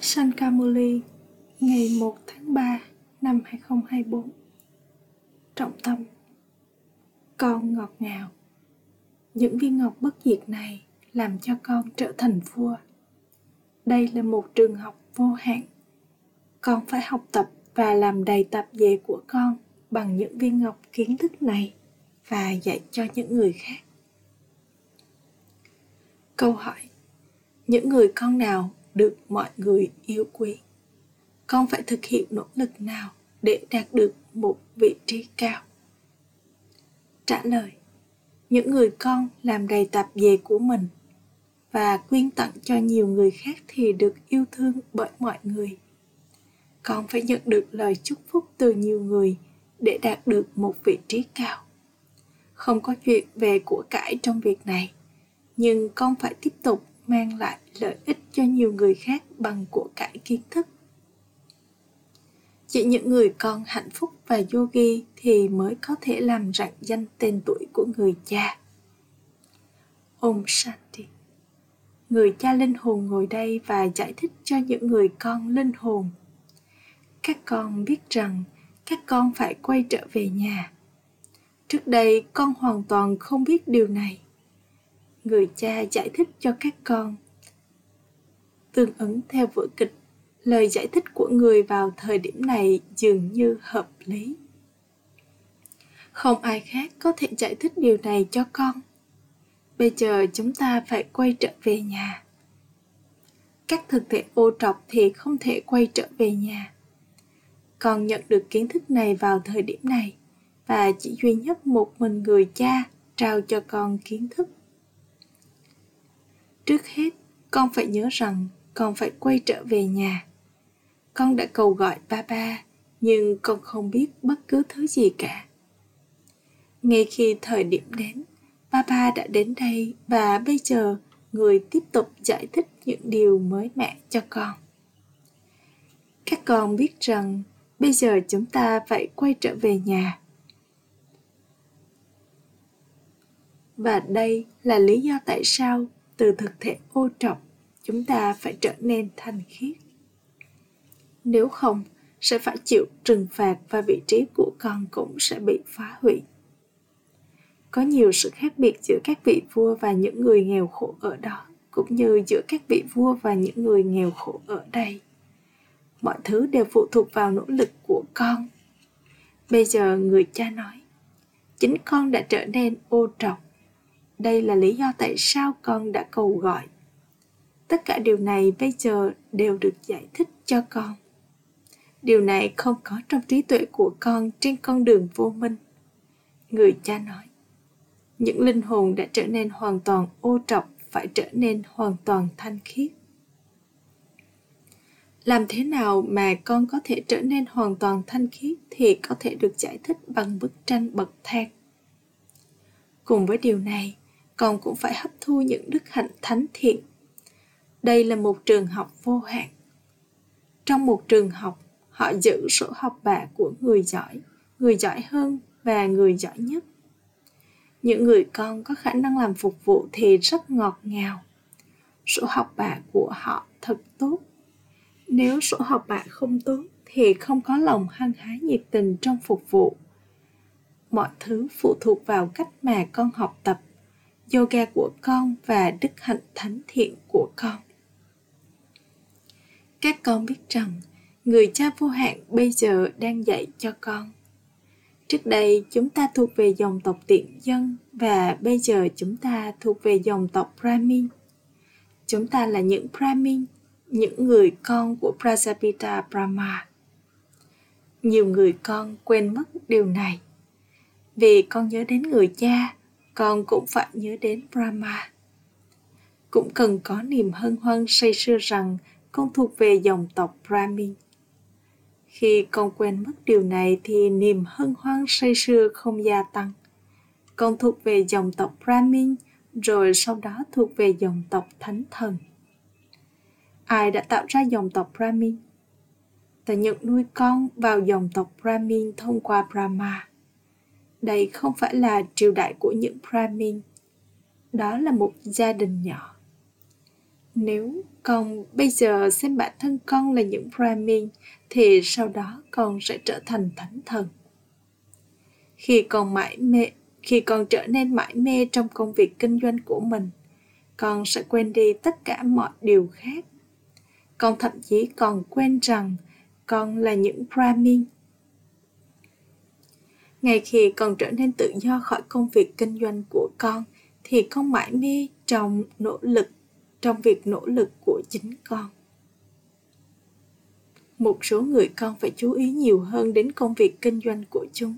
Sankamuli ngày 1 tháng 3 năm 2024 Trọng tâm Con ngọt ngào Những viên ngọc bất diệt này làm cho con trở thành vua. Đây là một trường học vô hạn. Con phải học tập và làm đầy tập về của con bằng những viên ngọc kiến thức này và dạy cho những người khác. Câu hỏi Những người con nào được mọi người yêu quý? Con phải thực hiện nỗ lực nào để đạt được một vị trí cao? Trả lời, Những người con làm đầy tập về của mình và quyên tặng cho nhiều người khác thì được yêu thương bởi mọi người con phải nhận được lời chúc phúc từ nhiều người để đạt được một vị trí cao không có chuyện về của cải trong việc này, nhưng con phải tiếp tục mang lại lợi ích cho nhiều người khác bằng của cải kiến thức. Chỉ những người con hạnh phúc và yogi thì mới có thể làm rạng danh tên tuổi của người cha. Om Shanti. Người cha linh hồn ngồi đây và giải thích cho những người con linh hồn. Các con biết rằng các con phải quay trở về nhà. Trước đây con hoàn toàn không biết điều này người cha giải thích cho các con. Tương ứng theo vở kịch, lời giải thích của người vào thời điểm này dường như hợp lý. Không ai khác có thể giải thích điều này cho con. Bây giờ chúng ta phải quay trở về nhà. Các thực thể ô trọc thì không thể quay trở về nhà. Con nhận được kiến thức này vào thời điểm này và chỉ duy nhất một mình người cha trao cho con kiến thức trước hết, con phải nhớ rằng con phải quay trở về nhà con đã cầu gọi ba ba, nhưng con không biết bất cứ thứ gì cả ngay khi thời điểm đến Papa đã đến đây và bây giờ người tiếp tục giải thích những điều mới mẻ cho con. Các con biết rằng bây giờ chúng ta phải quay trở về nhà. Và đây là lý do tại sao từ thực thể ô trọc chúng ta phải trở nên thanh khiết. Nếu không, sẽ phải chịu trừng phạt và vị trí của con cũng sẽ bị phá hủy. Có nhiều sự khác biệt giữa các vị vua và những người nghèo khổ ở đó cũng như giữa các vị vua và những người nghèo khổ ở đây. Mọi thứ đều phụ thuộc vào nỗ lực của con. Bây giờ người cha nói chính con đã trở nên ô trọc đây là lý do tại sao con đã cầu gọi. Tất cả điều này bây giờ đều được giải thích cho con. Điều này không có trong trí tuệ của con trên con đường vô minh. Người cha nói, những linh hồn đã trở nên hoàn toàn ô trọc, phải trở nên hoàn toàn thanh khiết. Làm thế nào mà con có thể trở nên hoàn toàn thanh khiết thì có thể được giải thích bằng bức tranh bậc thang. Cùng với điều này con cũng phải hấp thu những đức hạnh thánh thiện. Đây là một trường học vô hạn. Trong một trường học, họ giữ sổ học bạ của người giỏi người giỏi hơn và người giỏi nhất. Những người con có khả năng làm phục vụ thì rất ngọt ngào. Sổ học bạ của họ thật tốt. Nếu sổ học bạ không tốt thì không có lòng hăng hái nhiệt tình trong phục vụ. Mọi thứ phụ thuộc vào cách mà con học tập yoga của con và đức hạnh thánh thiện của con các con biết rằng người cha vô hạn bây giờ đang dạy cho con Trước đây chúng ta thuộc về dòng tộc tiện dân và bây giờ chúng ta thuộc về dòng tộc Brahmin. Chúng ta là những Brahmin, những người con của Prajapita Brahma. Nhiều người con quên mất điều này. Vì con nhớ đến người cha, con cũng phải nhớ đến Brahma. Cũng cần có niềm hân hoan say sưa rằng con thuộc về dòng tộc Brahmin khi con quên mất điều này thì niềm hân hoan say sưa không gia tăng. Con thuộc về dòng tộc Brahmin, rồi sau đó thuộc về dòng tộc Thánh Thần. Ai đã tạo ra dòng tộc Brahmin? Ta nhận nuôi con vào dòng tộc Brahmin thông qua Brahma. Đây không phải là triều đại của những Brahmin. Đó là một gia đình nhỏ. nếu con bây giờ xem bản thân con là những Brahmin thì sau đó con sẽ trở thành thánh thần. Khi con mãi mê, khi con trở nên mãi mê trong công việc kinh doanh của mình, con sẽ quên đi tất cả mọi điều khác. Con thậm chí còn quên rằng con là những Brahmin. Ngay khi con trở nên tự do khỏi công việc kinh doanh của con, thì con mãi mê trong nỗ lực trong việc nỗ lực của chính con. Một số người con phải chú ý nhiều hơn đến công việc kinh doanh của chúng.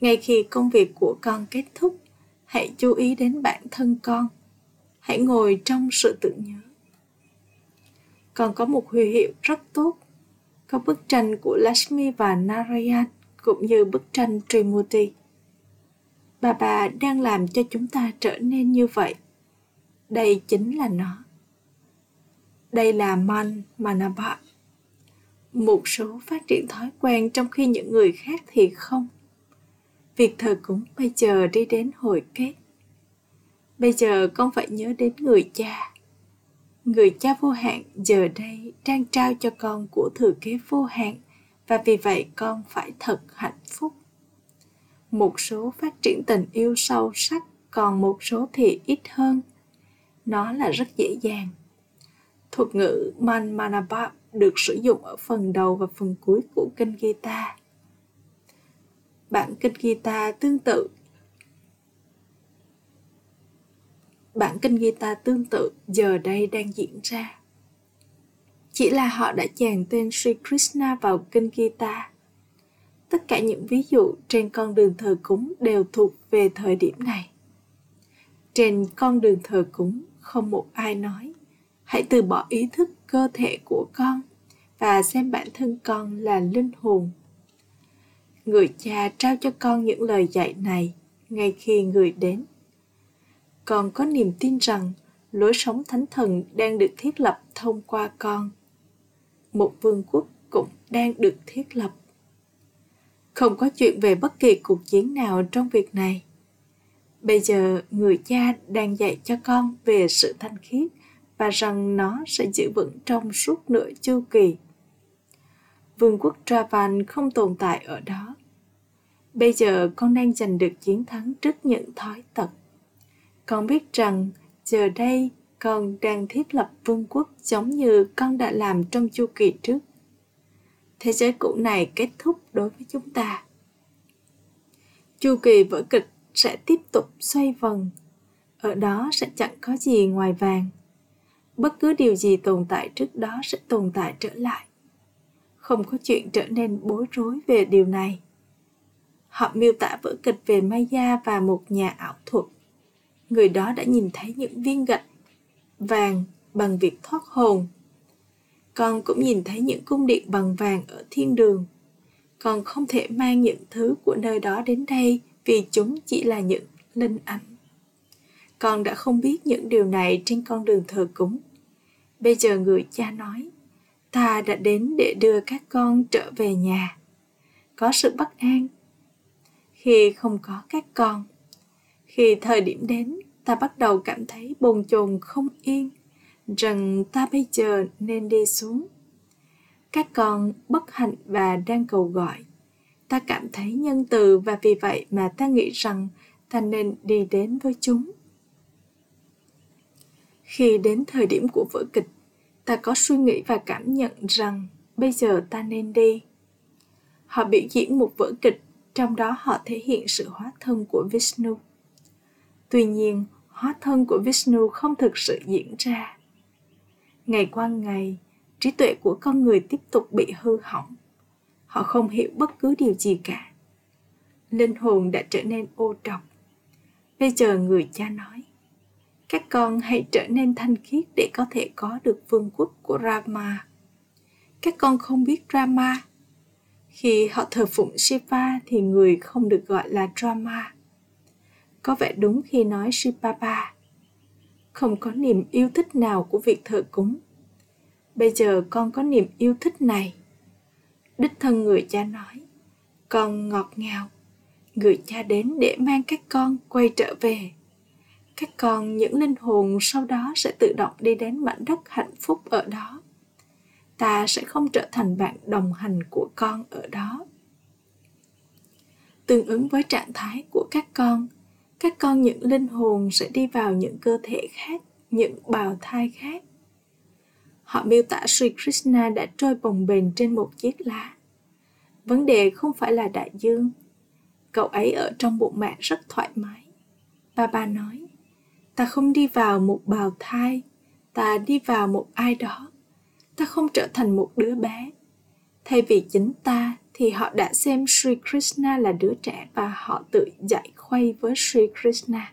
Ngay khi công việc của con kết thúc hãy chú ý đến bản thân con. Hãy ngồi trong sự tự nhớ. Còn có một huy hiệu rất tốt. Có bức tranh của Lashmi và Narayan cũng như bức tranh Trimurti. Bà bà đang làm cho chúng ta trở nên như vậy. Đây chính là nó. Đây là man Manabha. một số phát triển thói quen trong khi những người khác thì không. Việc thờ cúng bây giờ đi đến hồi kết. Bây giờ con phải nhớ đến người cha. Người cha vô hạn giờ đây đang trao cho con của thừa kế vô hạn và vì vậy con phải thật hạnh phúc một số phát triển tình yêu sâu sắc, còn một số thì ít hơn nó là rất dễ dàng. Thuật ngữ Man Manabab được sử dụng ở phần đầu và phần cuối của kinh Gita. Bản kinh Gita tương tự Bản kinh Gita tương tự giờ đây đang diễn ra. Chỉ là họ đã chàng tên Sri Krishna vào kinh Gita. Tất cả những ví dụ trên con đường thờ cúng đều thuộc về thời điểm này. Trên con đường thờ cúng, không một ai nói, hãy từ bỏ ý thức cơ thể của con và xem bản thân con là linh hồn người cha trao cho con những lời dạy này ngay khi người đến con có niềm tin rằng lối sống thánh thần đang được thiết lập thông qua con một vương quốc cũng đang được thiết lập không có chuyện về bất kỳ cuộc chiến nào trong việc này Bây giờ người cha đang dạy cho con về sự thanh khiết và rằng nó sẽ giữ vững trong suốt nửa chu kỳ. Vương quốc Travan không tồn tại ở đó. Bây giờ con đang giành được chiến thắng trước những thói tật. Con biết rằng giờ đây con đang thiết lập vương quốc giống như con đã làm trong chu kỳ trước. Thế giới cũ này kết thúc đối với chúng ta. Chu kỳ vở kịch sẽ tiếp tục xoay vần. Ở đó sẽ chẳng có gì ngoài vàng. Bất cứ điều gì tồn tại trước đó sẽ tồn tại trở lại. Không có chuyện trở nên bối rối về điều này. Họ miêu tả vở kịch về maya và một nhà ảo thuật. Người đó đã nhìn thấy những viên gạch vàng bằng việc thoát hồn. Con cũng nhìn thấy những cung điện bằng vàng ở thiên đường. Con không thể mang những thứ của nơi đó đến đây vì chúng chỉ là những linh ảnh. Con đã không biết những điều này trên con đường thờ cúng. Bây giờ người cha nói, ta đã đến để đưa các con trở về nhà. Có sự bất an. Khi không có các con, khi thời điểm đến ta bắt đầu cảm thấy bồn chồn không yên. Rằng ta bây giờ nên đi xuống. Các con bất hạnh và đang cầu gọi. Ta cảm thấy nhân từ và vì vậy mà ta nghĩ rằng ta nên đi đến với chúng. Khi đến thời điểm của vở kịch, ta có suy nghĩ và cảm nhận rằng bây giờ ta nên đi. Họ biểu diễn một vở kịch, trong đó họ thể hiện sự hóa thân của vishnu. Tuy nhiên hóa thân của vishnu không thực sự diễn ra. Ngày qua ngày, trí tuệ của con người tiếp tục bị hư hỏng. Họ không hiểu bất cứ điều gì cả. Linh hồn đã trở nên ô trọc bây giờ người cha nói, các con hãy trở nên thanh khiết để có thể có được vương quốc của rama. Các con không biết rama. Khi họ thờ phụng shiva thì người không được gọi là Rama có vẻ đúng khi nói shipapa không có niềm yêu thích nào của việc thờ cúng. Bây giờ con có niềm yêu thích này. Đích thân người cha nói, con ngọt ngào. Người cha đến để mang các con quay trở về. Các con, những linh hồn sau đó sẽ tự động đi đến mảnh đất hạnh phúc ở đó. Ta sẽ không trở thành bạn đồng hành của con ở đó. Tương ứng với trạng thái của các con các con những linh hồn sẽ đi vào những cơ thể khác, những bào thai khác. Họ miêu tả Sri Krishna đã trôi bồng bềnh trên một chiếc lá. Vấn đề không phải là đại dương. Cậu ấy ở trong bụng mẹ rất thoải mái. Ba ba nói, ta không đi vào một bào thai, ta đi vào một ai đó. Ta không trở thành một đứa bé. Thay vì chính ta thì họ đã xem Sri Krishna là đứa trẻ và họ tự dạy khuây với Sri Krishna.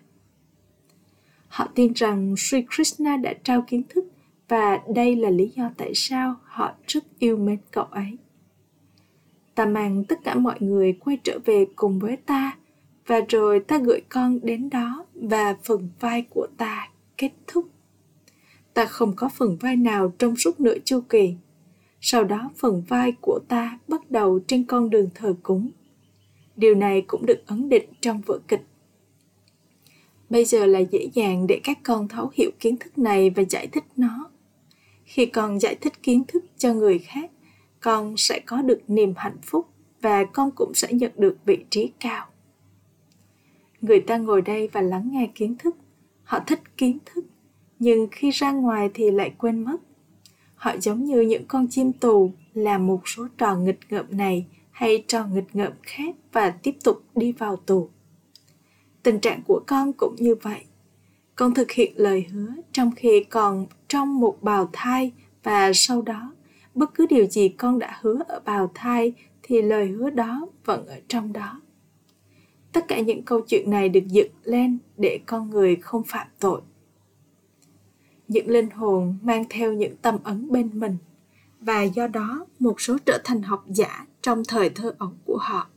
Họ tin rằng Sri Krishna đã trao kiến thức và đây là lý do tại sao họ rất yêu mến cậu ấy. Ta mang tất cả mọi người quay trở về cùng với ta và rồi ta gửi con đến đó và phần vai của ta kết thúc. Ta không có phần vai nào trong suốt nửa chu kỳ sau đó phần vai của ta bắt đầu trên con đường thờ cúng. Điều này cũng được ấn định trong vở kịch. Bây giờ là dễ dàng để các con thấu hiểu kiến thức này và giải thích nó. Khi con giải thích kiến thức cho người khác, con sẽ có được niềm hạnh phúc và con cũng sẽ nhận được vị trí cao. Người ta ngồi đây và lắng nghe kiến thức, họ thích kiến thức, nhưng khi ra ngoài thì lại quên mất Họ giống như những con chim tù làm một số trò nghịch ngợm này hay trò nghịch ngợm khác và tiếp tục đi vào tù. Tình trạng của con cũng như vậy. Con thực hiện lời hứa trong khi còn trong một bào thai và sau đó, bất cứ điều gì con đã hứa ở bào thai thì lời hứa đó vẫn ở trong đó. Tất cả những câu chuyện này được dựng lên để con người không phạm tội những linh hồn mang theo những tâm ấn bên mình. Và do đó, một số trở thành học giả trong thời thơ ấu của họ.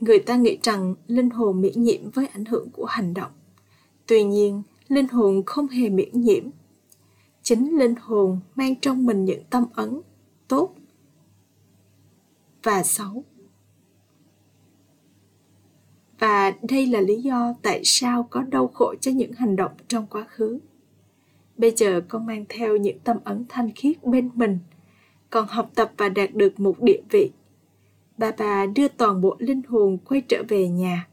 Người ta nghĩ rằng linh hồn miễn nhiễm với ảnh hưởng của hành động. Tuy nhiên, linh hồn không hề miễn nhiễm. Chính linh hồn mang trong mình những tâm ấn tốt và xấu. Và đây là lý do tại sao có đau khổ cho những hành động trong quá khứ. Bây giờ con mang theo những tâm ấn thanh khiết bên mình, còn học tập và đạt được một địa vị. Bà bà đưa toàn bộ linh hồn quay trở về nhà.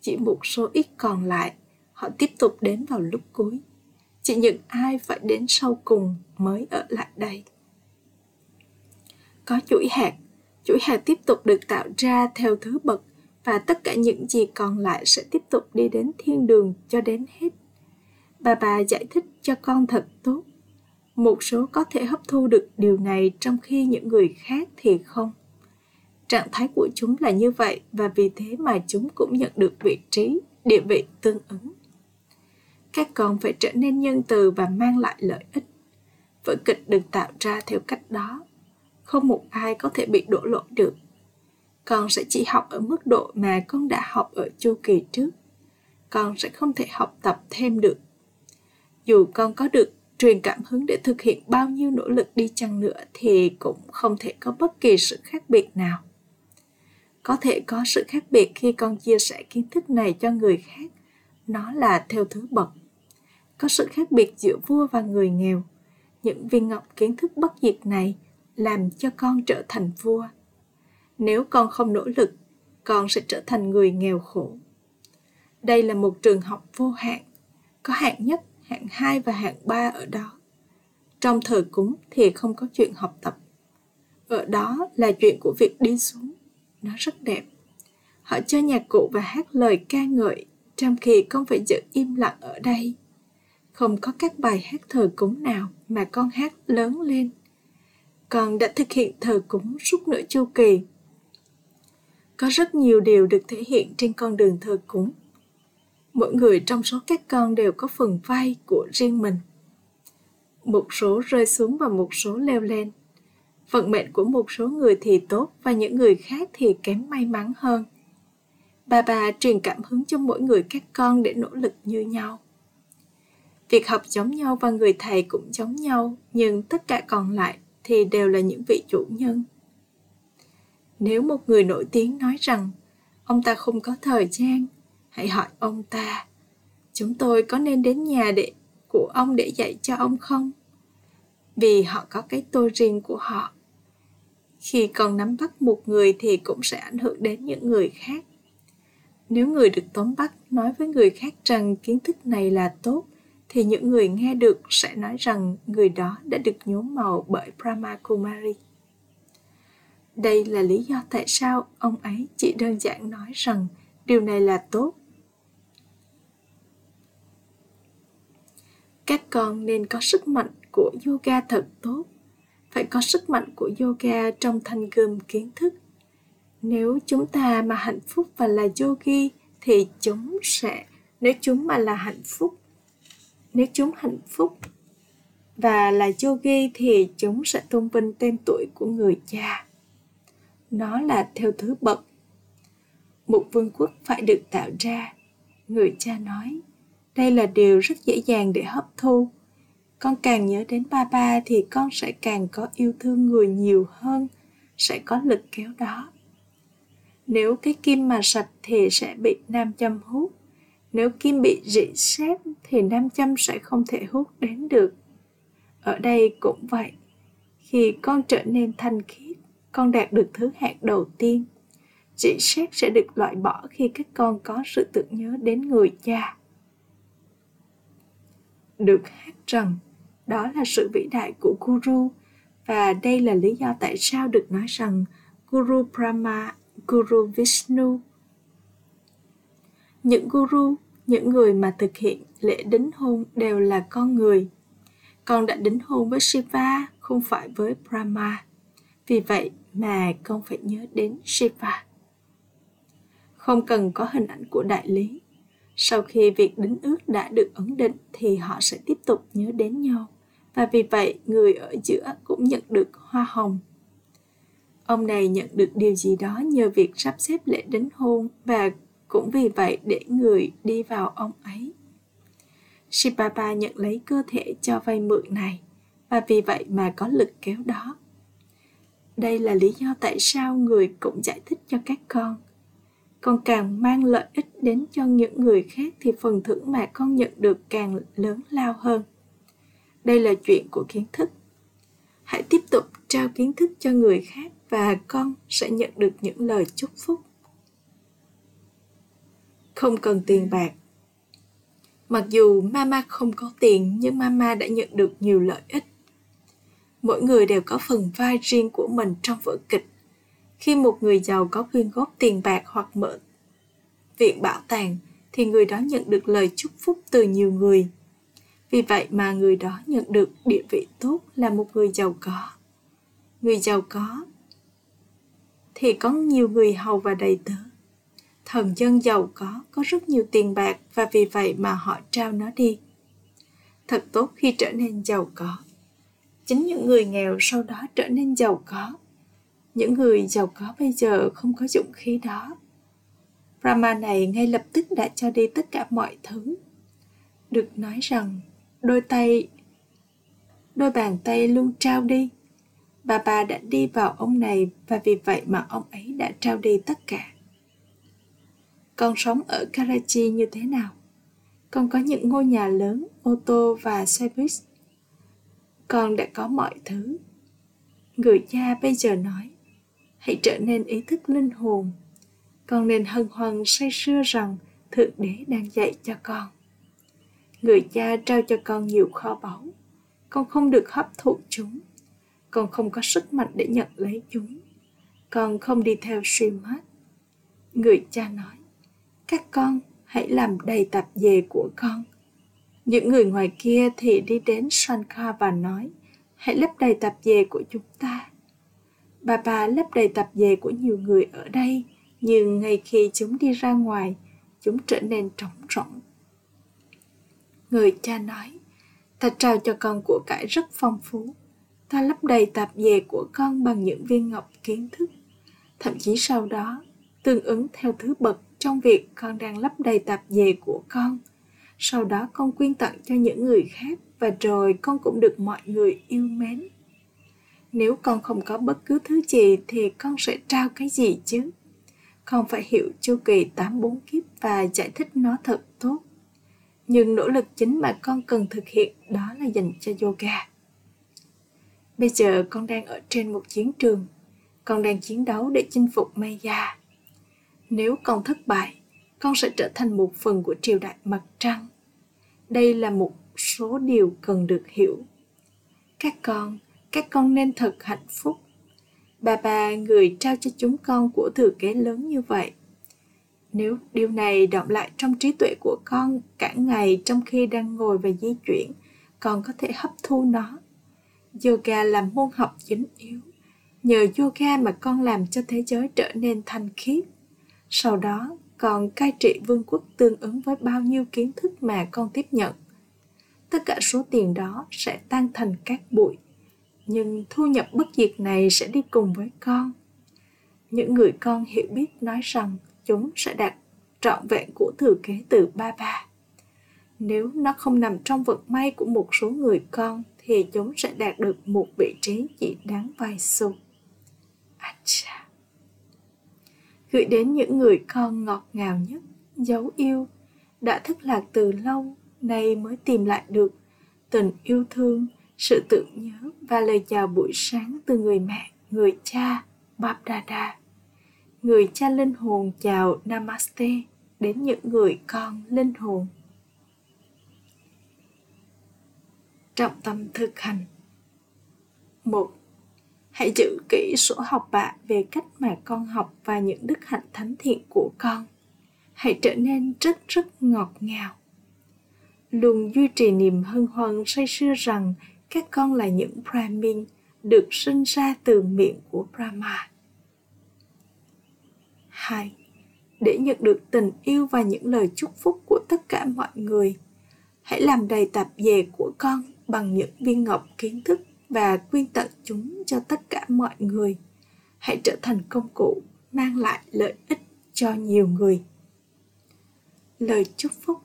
Chỉ một số ít còn lại, họ tiếp tục đến vào lúc cuối. Chỉ những ai phải đến sau cùng mới ở lại đây. Có chuỗi hạt, chuỗi hạt tiếp tục được tạo ra theo thứ bậc và tất cả những gì còn lại sẽ tiếp tục đi đến thiên đường cho đến hết bà bà giải thích cho con thật tốt. Một số có thể hấp thu được điều này trong khi những người khác thì không. Trạng thái của chúng là như vậy và vì thế mà chúng cũng nhận được vị trí, địa vị tương ứng. Các con phải trở nên nhân từ và mang lại lợi ích. Vở kịch được tạo ra theo cách đó. Không một ai có thể bị đổ lỗi được. Con sẽ chỉ học ở mức độ mà con đã học ở chu kỳ trước. Con sẽ không thể học tập thêm được dù con có được truyền cảm hứng để thực hiện bao nhiêu nỗ lực đi chăng nữa thì cũng không thể có bất kỳ sự khác biệt nào. Có thể có sự khác biệt khi con chia sẻ kiến thức này cho người khác, nó là theo thứ bậc. Có sự khác biệt giữa vua và người nghèo, những viên ngọc kiến thức bất diệt này làm cho con trở thành vua. Nếu con không nỗ lực, con sẽ trở thành người nghèo khổ. Đây là một trường học vô hạn, có hạn nhất hạng 2 và hạng 3 ở đó. Trong thờ cúng thì không có chuyện học tập. Ở đó là chuyện của việc đi xuống. Nó rất đẹp. Họ chơi nhạc cụ và hát lời ca ngợi, trong khi con phải giữ im lặng ở đây. Không có các bài hát thờ cúng nào mà con hát lớn lên. Con đã thực hiện thờ cúng suốt nửa chu kỳ. Có rất nhiều điều được thể hiện trên con đường thờ cúng mỗi người trong số các con đều có phần vai của riêng mình. Một số rơi xuống và một số leo lên. Vận mệnh của một số người thì tốt và những người khác thì kém may mắn hơn. Bà bà truyền cảm hứng cho mỗi người các con để nỗ lực như nhau. Việc học giống nhau và người thầy cũng giống nhau, nhưng tất cả còn lại thì đều là những vị chủ nhân. Nếu một người nổi tiếng nói rằng, ông ta không có thời gian hãy hỏi ông ta, chúng tôi có nên đến nhà để, của ông để dạy cho ông không vì họ có cái tôi riêng của họ khi con nắm bắt một người thì cũng sẽ ảnh hưởng đến những người khác nếu người được tóm bắt nói với người khác rằng kiến thức này là tốt, thì những người nghe được sẽ nói rằng người đó đã được nhuốm màu bởi Brahma Kumari. Đây là lý do tại sao ông ấy chỉ đơn giản nói rằng điều này là tốt. Các con nên có sức mạnh của yoga thật tốt. Phải có sức mạnh của yoga trong thanh gươm kiến thức. Nếu chúng ta mà hạnh phúc và là yogi, thì chúng sẽ, nếu chúng mà là hạnh phúc, nếu chúng hạnh phúc và là yogi thì chúng sẽ tôn vinh tên tuổi của người cha nó là theo thứ bậc một vương quốc phải được tạo ra, người cha nói đây là điều rất dễ dàng để hấp thu. Con càng nhớ đến ba ba thì con sẽ càng có yêu thương người nhiều hơn, sẽ có lực kéo đó. Nếu cái kim mà sạch thì sẽ bị nam châm hút. Nếu kim bị rỉ sét thì nam châm sẽ không thể hút đến được. Ở đây cũng vậy. Khi con trở nên thanh khiết, con đạt được thứ hạng đầu tiên. Rỉ sét sẽ được loại bỏ khi các con có sự tưởng nhớ đến người cha được hát rằng đó là sự vĩ đại của guru. Và đây là lý do tại sao được nói rằng guru brahma, guru vishnu. Những guru, những người mà thực hiện lễ đính hôn đều là con người. Con đã đính hôn với shiva, không phải với brahma. Vì vậy mà con phải nhớ đến shiva. Không cần có hình ảnh của đại lý sau khi việc đính ước đã được ấn định thì họ sẽ tiếp tục nhớ đến nhau và vì vậy, người ở giữa cũng nhận được hoa hồng ông này nhận được điều gì đó nhờ việc sắp xếp lễ đính hôn và cũng vì vậy để người đi vào ông ấy. Shibaba nhận lấy cơ thể cho vay mượn này và vì vậy mà có lực kéo đó. Đây là lý do tại sao người cũng giải thích cho các con. Con càng mang lợi ích đến cho những người khác thì phần thưởng mà con nhận được càng lớn lao hơn. Đây là chuyện của kiến thức. Hãy tiếp tục trao kiến thức cho người khác và con sẽ nhận được những lời chúc phúc không cần tiền bạc mặc dù mama không có tiền, nhưng mama đã nhận được nhiều lợi ích mỗi người đều có phần vai riêng của mình trong vở kịch khi một người giàu có quyên góp tiền bạc hoặc mở viện bảo tàng thì người đó nhận được lời chúc phúc từ nhiều người. Vì vậy mà người đó nhận được địa vị tốt là một người giàu có. Người giàu có thì có nhiều người hầu và đầy tớ. Thần dân giàu có có rất nhiều tiền bạc và vì vậy mà họ trao nó đi. Thật tốt khi trở nên giàu có. Chính những người nghèo sau đó trở nên giàu có những người giàu có bây giờ không có dụng khí đó brahma này ngay lập tức đã cho đi tất cả mọi thứ được nói rằng đôi tay đôi bàn tay luôn trao đi bà bà đã đi vào ông này và vì vậy mà ông ấy đã trao đi tất cả con sống ở Karachi như thế nào? Con có những ngôi nhà lớn, ô tô và xe buýt. Con đã có mọi thứ. Người cha bây giờ nói, hãy trở nên ý thức linh hồn. Con nên hân hoan say sưa rằng Thượng Đế đang dạy cho con. Người cha trao cho con nhiều kho báu. Con không được hấp thụ chúng. Con không có sức mạnh để nhận lấy chúng. Con không đi theo suy mát. Người cha nói, các con hãy làm đầy tạp dề của con những người ngoài kia thì đi đến Shankar và nói hãy lấp đầy tạp dề của chúng ta bà bà lấp đầy tạp dề của nhiều người ở đây, nhưng ngay khi chúng đi ra ngoài, chúng trở nên trống rỗng. Người cha nói, ta trao cho con của cải rất phong phú. Ta lấp đầy tạp dề của con bằng những viên ngọc kiến thức. Thậm chí sau đó, tương ứng theo thứ bậc trong việc con đang lấp đầy tạp dề của con. Sau đó con quyên tặng cho những người khác và rồi con cũng được mọi người yêu mến nếu con không có bất cứ thứ gì thì con sẽ trao cái gì chứ? Con phải hiểu chu kỳ tám bốn kiếp và giải thích nó thật tốt. Nhưng nỗ lực chính mà con cần thực hiện đó là dành cho yoga. Bây giờ con đang ở trên một chiến trường. Con đang chiến đấu để chinh phục maya. Nếu con thất bại, con sẽ trở thành một phần của triều đại mặt trăng. Đây là một số điều cần được hiểu. Các con các con nên thật hạnh phúc. Bà bà, người trao cho chúng con của thừa kế lớn như vậy. Nếu điều này động lại trong trí tuệ của con cả ngày trong khi đang ngồi và di chuyển, con có thể hấp thu nó. Yoga là môn học chính yếu. Nhờ yoga mà con làm cho thế giới trở nên thanh khiết. Sau đó, còn cai trị vương quốc tương ứng với bao nhiêu kiến thức mà con tiếp nhận. Tất cả số tiền đó sẽ tan thành các bụi nhưng thu nhập bất diệt này sẽ đi cùng với con. Những người con hiểu biết nói rằng chúng sẽ đạt trọn vẹn của thừa kế từ ba ba. Nếu nó không nằm trong vận may của một số người con, thì chúng sẽ đạt được một vị trí chỉ đáng vài xu Acha. gửi đến những người con ngọt ngào nhất, dấu yêu, đã thất lạc từ lâu, nay mới tìm lại được tình yêu thương sự tưởng nhớ và lời chào buổi sáng từ người mẹ, người cha Bap Dada người cha linh hồn chào Namaste đến những người con linh hồn. Trọng tâm thực hành một, Hãy giữ kỹ sổ học bạ về cách mà con học và những đức hạnh thánh thiện của con. Hãy trở nên rất rất ngọt ngào. Luôn duy trì niềm hân hoan say sưa rằng các con là những Brahmin được sinh ra từ miệng của Brahma 2. Để nhận được tình yêu và những lời chúc phúc của tất cả mọi người, hãy làm đầy tạp dề của con bằng những viên ngọc kiến thức và quyên tặng chúng cho tất cả mọi người. Hãy trở thành công cụ mang lại lợi ích cho nhiều người. Lời chúc phúc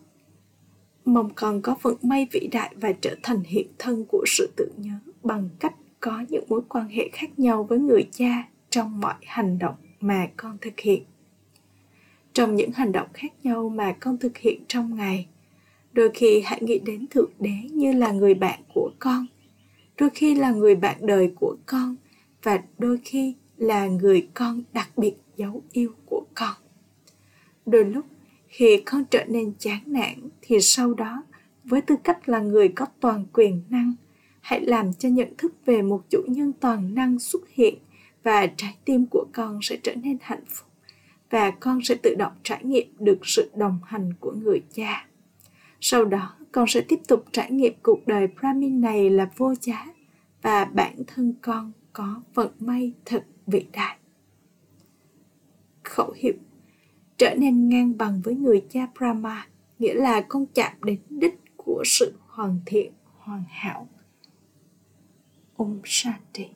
Mong con có vận may vĩ đại và trở thành hiện thân của sự tự nhớ bằng cách có những mối quan hệ khác nhau với người cha trong mọi hành động mà con thực hiện. Trong những hành động khác nhau mà con thực hiện trong ngày, đôi khi hãy nghĩ đến thượng đế như là người bạn của con, đôi khi là người bạn đời của con và đôi khi là người con đặc biệt dấu yêu của con. Đôi lúc khi con trở nên chán nản thì sau đó với tư cách là người có toàn quyền năng hãy làm cho nhận thức về một chủ nhân toàn năng xuất hiện và trái tim của con sẽ trở nên hạnh phúc và con sẽ tự động trải nghiệm được sự đồng hành của người cha. Sau đó, con sẽ tiếp tục trải nghiệm cuộc đời Brahmin này là vô giá và bản thân con có vận may thật vĩ đại. Khẩu hiệu Trở nên ngang bằng với người cha Brahma nghĩa là con chạm đến đích của sự hoàn thiện, hoàn hảo. Om Shanti